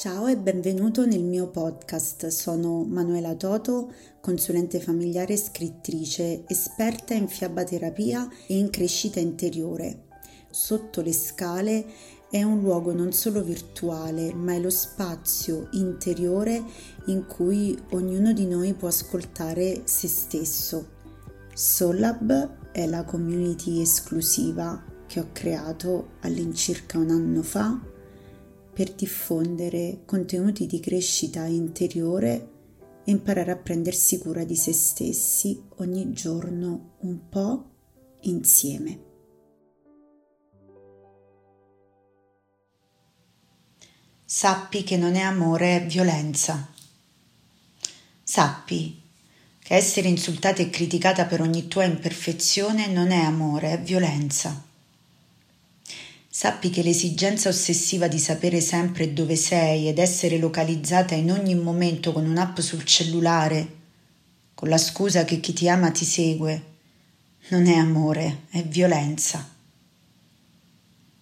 Ciao e benvenuto nel mio podcast. Sono Manuela Toto, consulente familiare e scrittrice, esperta in fiabaterapia e in crescita interiore. Sotto le scale è un luogo non solo virtuale, ma è lo spazio interiore in cui ognuno di noi può ascoltare se stesso. Solab è la community esclusiva che ho creato all'incirca un anno fa per diffondere contenuti di crescita interiore e imparare a prendersi cura di se stessi ogni giorno un po' insieme. Sappi che non è amore, è violenza. Sappi che essere insultata e criticata per ogni tua imperfezione non è amore, è violenza. Sappi che l'esigenza ossessiva di sapere sempre dove sei ed essere localizzata in ogni momento con un'app sul cellulare, con la scusa che chi ti ama ti segue, non è amore, è violenza.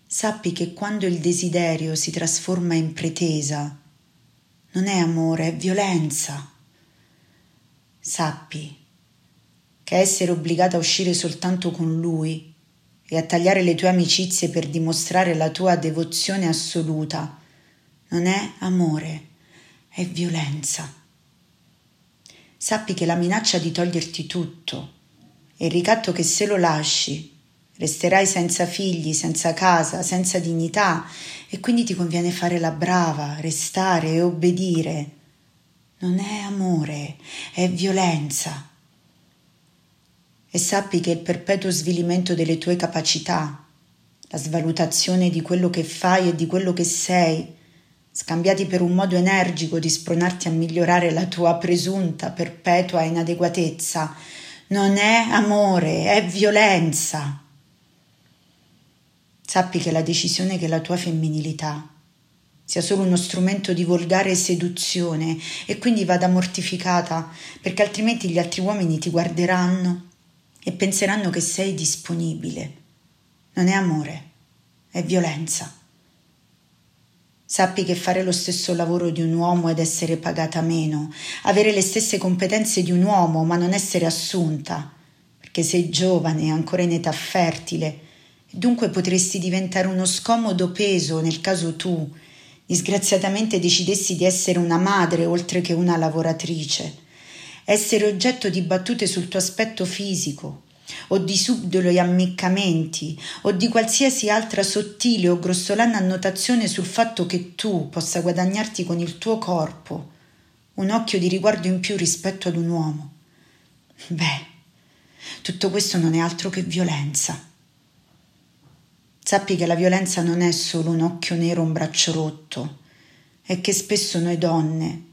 Sappi che quando il desiderio si trasforma in pretesa, non è amore, è violenza. Sappi che essere obbligata a uscire soltanto con lui e a tagliare le tue amicizie per dimostrare la tua devozione assoluta non è amore, è violenza. Sappi che la minaccia di toglierti tutto e il ricatto che se lo lasci resterai senza figli, senza casa, senza dignità e quindi ti conviene fare la brava, restare e obbedire. Non è amore, è violenza e sappi che il perpetuo svilimento delle tue capacità, la svalutazione di quello che fai e di quello che sei, scambiati per un modo energico di spronarti a migliorare la tua presunta, perpetua inadeguatezza, non è amore, è violenza. Sappi che la decisione che la tua femminilità sia solo uno strumento di volgare seduzione e quindi vada mortificata, perché altrimenti gli altri uomini ti guarderanno e penseranno che sei disponibile. Non è amore, è violenza. Sappi che fare lo stesso lavoro di un uomo ed essere pagata meno, avere le stesse competenze di un uomo ma non essere assunta, perché sei giovane e ancora in età fertile, dunque potresti diventare uno scomodo peso nel caso tu, disgraziatamente decidessi di essere una madre oltre che una lavoratrice essere oggetto di battute sul tuo aspetto fisico, o di subdoli ammiccamenti, o di qualsiasi altra sottile o grossolana annotazione sul fatto che tu possa guadagnarti con il tuo corpo un occhio di riguardo in più rispetto ad un uomo. Beh, tutto questo non è altro che violenza. Sappi che la violenza non è solo un occhio nero un braccio rotto, è che spesso noi donne,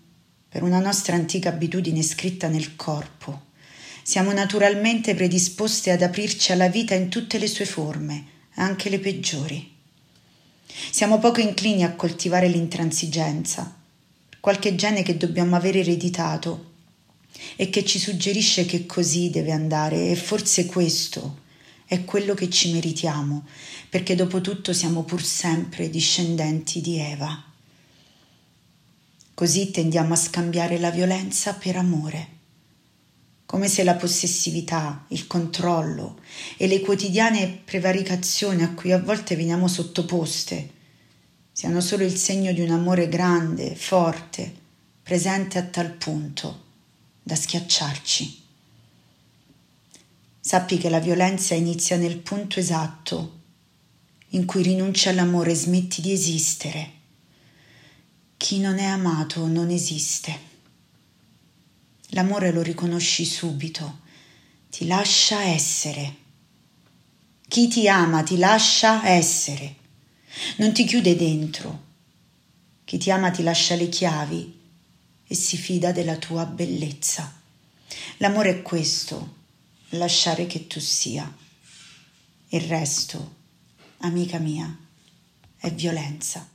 per una nostra antica abitudine scritta nel corpo. Siamo naturalmente predisposte ad aprirci alla vita in tutte le sue forme, anche le peggiori. Siamo poco inclini a coltivare l'intransigenza, qualche gene che dobbiamo aver ereditato e che ci suggerisce che così deve andare e forse questo è quello che ci meritiamo, perché dopo tutto siamo pur sempre discendenti di Eva. Così tendiamo a scambiare la violenza per amore, come se la possessività, il controllo e le quotidiane prevaricazioni a cui a volte veniamo sottoposte siano solo il segno di un amore grande, forte, presente a tal punto da schiacciarci. Sappi che la violenza inizia nel punto esatto in cui rinunci all'amore e smetti di esistere chi non è amato non esiste. L'amore lo riconosci subito, ti lascia essere. Chi ti ama ti lascia essere, non ti chiude dentro. Chi ti ama ti lascia le chiavi e si fida della tua bellezza. L'amore è questo, lasciare che tu sia. Il resto, amica mia, è violenza.